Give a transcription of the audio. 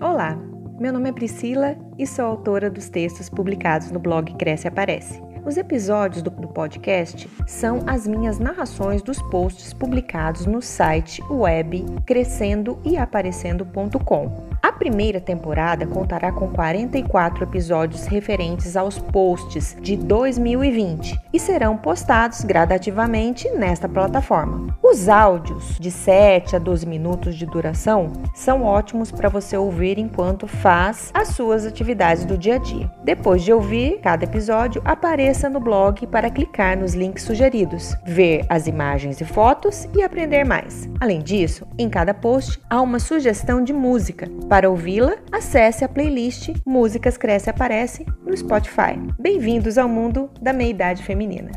Olá, meu nome é Priscila e sou autora dos textos publicados no blog Cresce Aparece. Os episódios do, podcast são as minhas narrações dos posts publicados no site web crescendo aparecendo.com. A primeira temporada contará com 44 episódios referentes aos posts de 2020 e serão postados gradativamente nesta plataforma. Os áudios de 7 a 12 minutos de duração são ótimos para você ouvir enquanto faz as suas atividades do dia a dia. Depois de ouvir cada episódio, apareça no blog para clicar nos links sugeridos, ver as imagens e fotos e aprender mais. Além disso, em cada post há uma sugestão de música para ouvi-la, acesse a playlist Músicas Cresce Aparece no Spotify. Bem-vindos ao mundo da meia-idade feminina.